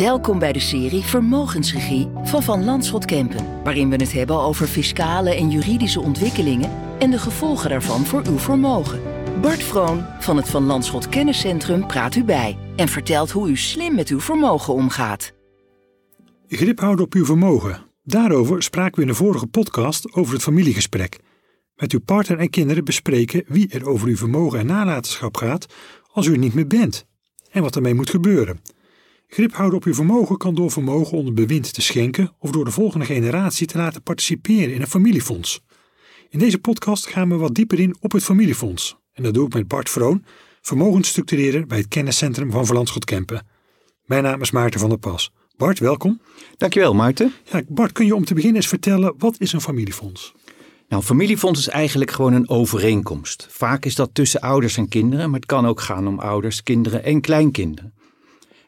Welkom bij de serie Vermogensregie van Van Landschot Kempen, waarin we het hebben over fiscale en juridische ontwikkelingen en de gevolgen daarvan voor uw vermogen. Bart Vroon van het Van Landschot Kenniscentrum praat u bij en vertelt hoe u slim met uw vermogen omgaat. Grip houden op uw vermogen. Daarover spraken we in de vorige podcast over het familiegesprek. Met uw partner en kinderen bespreken wie er over uw vermogen en nalatenschap gaat als u er niet meer bent en wat ermee moet gebeuren. Grip houden op uw vermogen kan door vermogen onder bewind te schenken of door de volgende generatie te laten participeren in een familiefonds. In deze podcast gaan we wat dieper in op het familiefonds. En dat doe ik met Bart Vroon, vermogensstructureerder bij het kenniscentrum van Verlandschot Kempen. Mijn naam is Maarten van der Pas. Bart, welkom. Dankjewel, Maarten. Ja, Bart, kun je om te beginnen eens vertellen wat is een familiefonds? Nou, een familiefonds is eigenlijk gewoon een overeenkomst. Vaak is dat tussen ouders en kinderen, maar het kan ook gaan om ouders, kinderen en kleinkinderen.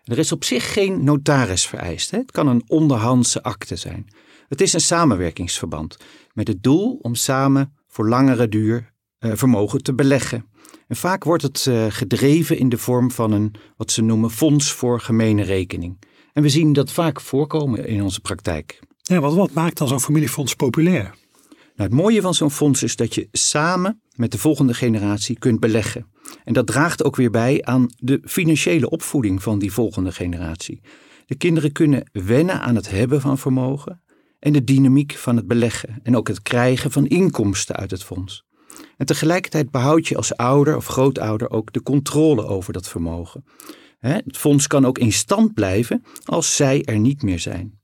Er is op zich geen notaris vereist. Hè? Het kan een onderhandse akte zijn. Het is een samenwerkingsverband met het doel om samen voor langere duur uh, vermogen te beleggen. En vaak wordt het uh, gedreven in de vorm van een wat ze noemen fonds voor gemene rekening. En we zien dat vaak voorkomen in onze praktijk. Ja, wat, wat maakt dan zo'n familiefonds populair? Nou, het mooie van zo'n fonds is dat je samen met de volgende generatie kunt beleggen. En dat draagt ook weer bij aan de financiële opvoeding van die volgende generatie. De kinderen kunnen wennen aan het hebben van vermogen en de dynamiek van het beleggen en ook het krijgen van inkomsten uit het fonds. En tegelijkertijd behoud je als ouder of grootouder ook de controle over dat vermogen. Het fonds kan ook in stand blijven als zij er niet meer zijn.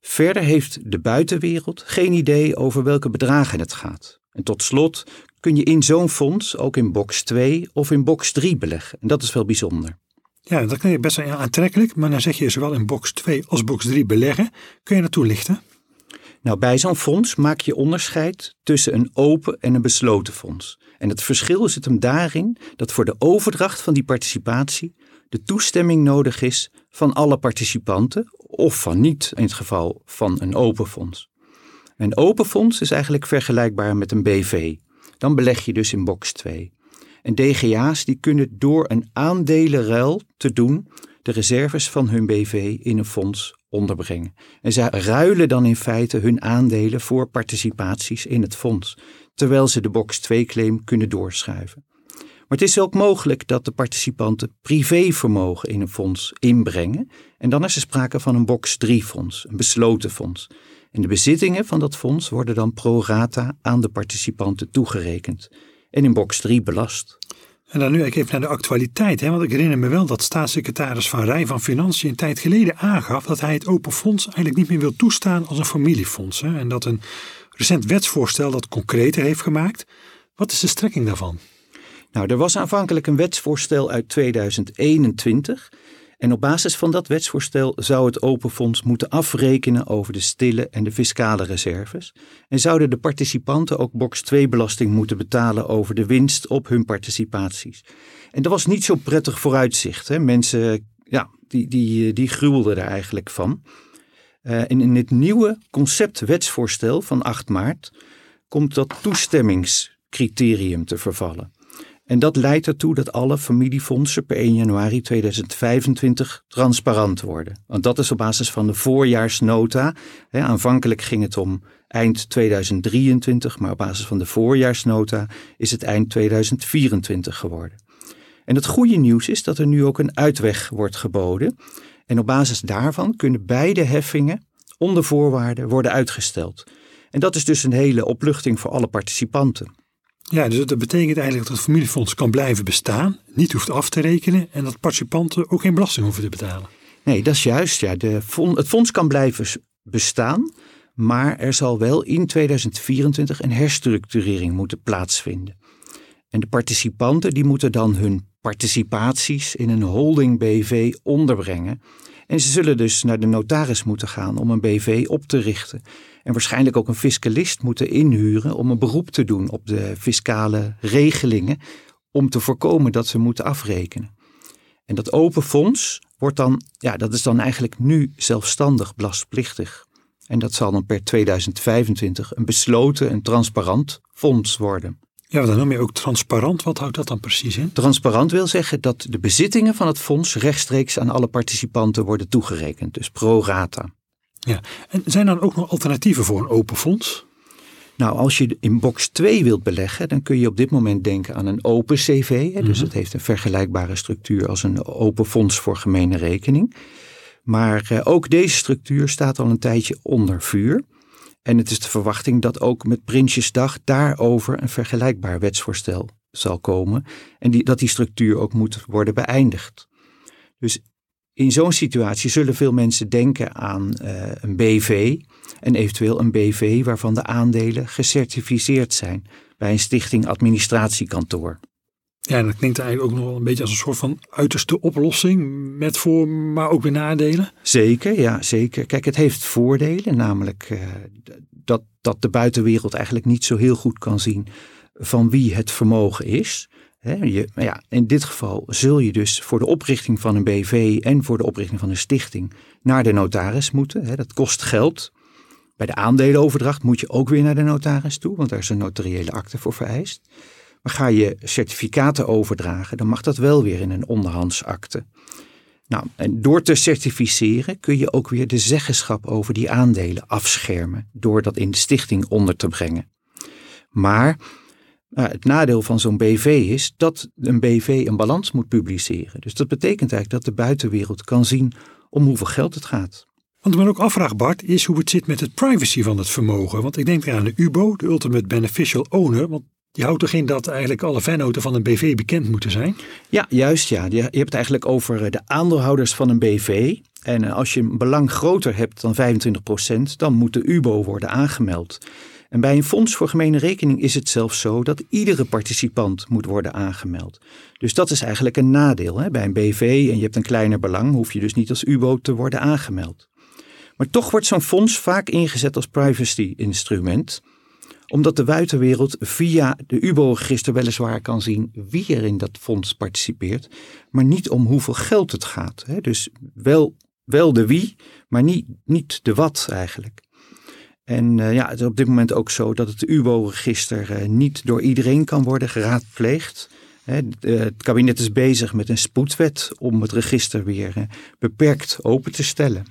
Verder heeft de buitenwereld geen idee over welke bedragen het gaat. En tot slot kun je in zo'n fonds ook in box 2 of in box 3 beleggen. En dat is wel bijzonder. Ja, dat klinkt best wel aantrekkelijk, maar dan zeg je zowel in box 2 als box 3 beleggen. Kun je dat toelichten? Nou, bij zo'n fonds maak je onderscheid tussen een open en een besloten fonds. En het verschil zit hem daarin dat voor de overdracht van die participatie de toestemming nodig is van alle participanten of van niet in het geval van een open fonds. Een open fonds is eigenlijk vergelijkbaar met een BV. Dan beleg je dus in box 2. En DGA's die kunnen door een aandelenruil te doen de reserves van hun BV in een fonds onderbrengen. En zij ruilen dan in feite hun aandelen voor participaties in het fonds, terwijl ze de box 2 claim kunnen doorschuiven. Maar het is ook mogelijk dat de participanten privévermogen in een fonds inbrengen. En dan is er sprake van een box 3 fonds, een besloten fonds. En de bezittingen van dat fonds worden dan pro rata aan de participanten toegerekend. En in box 3 belast. En dan nu even naar de actualiteit. Hè? Want ik herinner me wel dat staatssecretaris Van Rij van Financiën een tijd geleden aangaf dat hij het open fonds eigenlijk niet meer wil toestaan als een familiefonds. Hè? En dat een recent wetsvoorstel dat concreter heeft gemaakt. Wat is de strekking daarvan? Nou, er was aanvankelijk een wetsvoorstel uit 2021. En op basis van dat wetsvoorstel zou het Open Fonds moeten afrekenen over de stille en de fiscale reserves. En zouden de participanten ook box 2 belasting moeten betalen over de winst op hun participaties. En dat was niet zo prettig vooruitzicht. Hè? Mensen ja, die, die, die gruwelden er eigenlijk van. Uh, en in het nieuwe conceptwetsvoorstel van 8 maart komt dat toestemmingscriterium te vervallen. En dat leidt ertoe dat alle familiefondsen per 1 januari 2025 transparant worden. Want dat is op basis van de voorjaarsnota. aanvankelijk ging het om eind 2023, maar op basis van de voorjaarsnota is het eind 2024 geworden. En het goede nieuws is dat er nu ook een uitweg wordt geboden. En op basis daarvan kunnen beide heffingen onder voorwaarden worden uitgesteld. En dat is dus een hele opluchting voor alle participanten. Ja, dus dat betekent eigenlijk dat het familiefonds kan blijven bestaan, niet hoeft af te rekenen en dat participanten ook geen belasting hoeven te betalen. Nee, dat is juist. Ja. De het fonds kan blijven bestaan, maar er zal wel in 2024 een herstructurering moeten plaatsvinden. En de participanten die moeten dan hun participaties in een holding BV onderbrengen. En ze zullen dus naar de notaris moeten gaan om een BV op te richten. En waarschijnlijk ook een fiscalist moeten inhuren om een beroep te doen op de fiscale regelingen. Om te voorkomen dat ze moeten afrekenen. En dat open fonds wordt dan, ja, dat is dan eigenlijk nu zelfstandig belastplichtig. En dat zal dan per 2025 een besloten en transparant fonds worden. Ja, dan noem je ook transparant. Wat houdt dat dan precies in? Transparant wil zeggen dat de bezittingen van het fonds rechtstreeks aan alle participanten worden toegerekend, dus pro rata. Ja, en zijn er dan ook nog alternatieven voor een open fonds? Nou, als je in box 2 wilt beleggen, dan kun je op dit moment denken aan een open CV. Hè, Dus Mhm. het heeft een vergelijkbare structuur als een open fonds voor gemene rekening. Maar eh, ook deze structuur staat al een tijdje onder vuur. En het is de verwachting dat ook met Prinsjesdag daarover een vergelijkbaar wetsvoorstel zal komen. En die, dat die structuur ook moet worden beëindigd. Dus in zo'n situatie zullen veel mensen denken aan eh, een BV en eventueel een BV waarvan de aandelen gecertificeerd zijn bij een stichting administratiekantoor. Ja, dat klinkt eigenlijk ook nog wel een beetje als een soort van uiterste oplossing. Met voor, maar ook weer nadelen. Zeker, ja, zeker. Kijk, het heeft voordelen, namelijk eh, dat, dat de buitenwereld eigenlijk niet zo heel goed kan zien van wie het vermogen is. Je, maar ja, in dit geval zul je dus voor de oprichting van een BV en voor de oprichting van een stichting naar de notaris moeten. Dat kost geld. Bij de aandelenoverdracht moet je ook weer naar de notaris toe, want daar is een notariële akte voor vereist. Maar ga je certificaten overdragen, dan mag dat wel weer in een onderhandsakte. Nou, en door te certificeren kun je ook weer de zeggenschap over die aandelen afschermen, door dat in de stichting onder te brengen. Maar nou, het nadeel van zo'n BV is dat een BV een balans moet publiceren. Dus dat betekent eigenlijk dat de buitenwereld kan zien om hoeveel geld het gaat. Wat ik me ook afvraag, Bart, is hoe het zit met het privacy van het vermogen. Want ik denk aan de UBO, de Ultimate Beneficial Owner. Want die houdt toch in dat eigenlijk alle vennoten van een BV bekend moeten zijn? Ja, juist ja. Je je hebt het eigenlijk over eh, de aandeelhouders van een BV. En eh, als je een belang groter hebt dan 25%, dan moet de UBO worden aangemeld. En bij een fonds voor gemene rekening is het zelfs zo dat iedere participant moet worden aangemeld. Dus dat is eigenlijk een nadeel. Hè? Bij een BV en je hebt een kleiner belang, hoef je dus niet als UBO te worden aangemeld. Maar toch wordt zo'n fonds vaak ingezet als privacy-instrument omdat de buitenwereld via de UBO-register weliswaar kan zien wie er in dat fonds participeert, maar niet om hoeveel geld het gaat. Dus wel, wel de wie, maar niet, niet de wat eigenlijk. En eh, ja, het is op dit moment ook zo dat het UBO-register eh, niet door iedereen kan worden geraadpleegd. Het kabinet is bezig met een spoedwet om het register weer eh, beperkt open te stellen.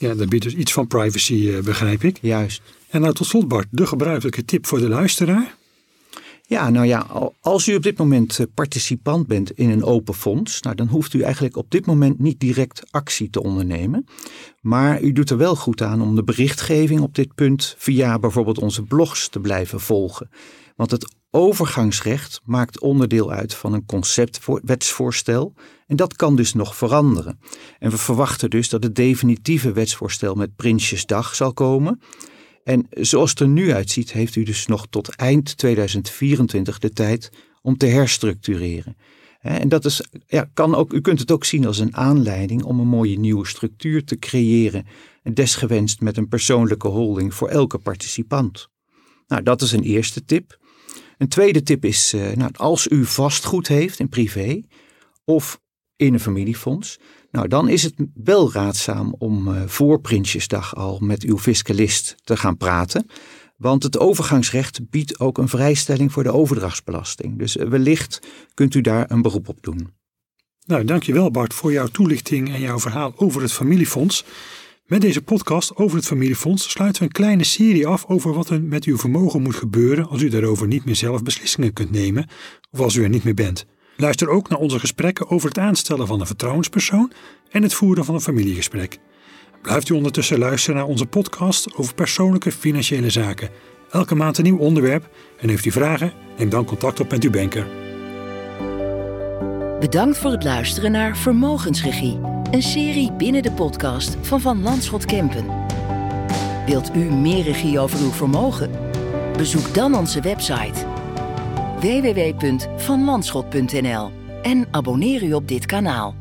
Ja, daar biedt dus iets van privacy, eh, begrijp ik. Juist. En nou tot slot, Bart, de gebruikelijke tip voor de luisteraar. Ja, nou ja, al- als u op dit moment eh, participant bent in een open fonds, nou, dan hoeft u eigenlijk op dit moment niet direct actie te ondernemen. Maar u doet er wel goed aan om de berichtgeving op dit punt via bijvoorbeeld onze blogs te blijven volgen. Want het overgangsrecht maakt onderdeel uit van een conceptwetsvoorstel en dat kan dus nog veranderen. En we verwachten dus dat het definitieve wetsvoorstel met Prinsjesdag zal komen. En zoals het er nu uitziet, heeft u dus nog tot eind 2024 de tijd om te herstructureren. En dat is, ja, kan ook, u kunt het ook zien als een aanleiding om een mooie nieuwe structuur te creëren. En desgewenst met een persoonlijke holding voor elke participant. Nou, dat is een eerste tip. Een tweede tip is, eh, nou, als u vastgoed heeft in privé of in een familiefonds, nou, dan is het wel raadzaam om eh, voor Prinsjesdag al met uw fiscalist te gaan praten. Want het overgangsrecht biedt ook een vrijstelling voor de overdrachtsbelasting. Dus eh, wellicht kunt u daar een beroep op doen. Nou, dankjewel Bart voor jouw toelichting en jouw verhaal over het familiefonds. Met deze podcast over het familiefonds sluiten we een kleine serie af over wat er met uw vermogen moet gebeuren als u daarover niet meer zelf beslissingen kunt nemen of als u er niet meer bent. Luister ook naar onze gesprekken over het aanstellen van een vertrouwenspersoon en het voeren van een familiegesprek. Blijft u ondertussen luisteren naar onze podcast over persoonlijke financiële zaken. Elke maand een nieuw onderwerp en heeft u vragen? Neem dan contact op met uw banker. Bedankt voor het luisteren naar Vermogensregie, een serie binnen de podcast van Van Landschot Kempen. Wilt u meer regie over uw vermogen? Bezoek dan onze website www.vanlandschot.nl en abonneer u op dit kanaal.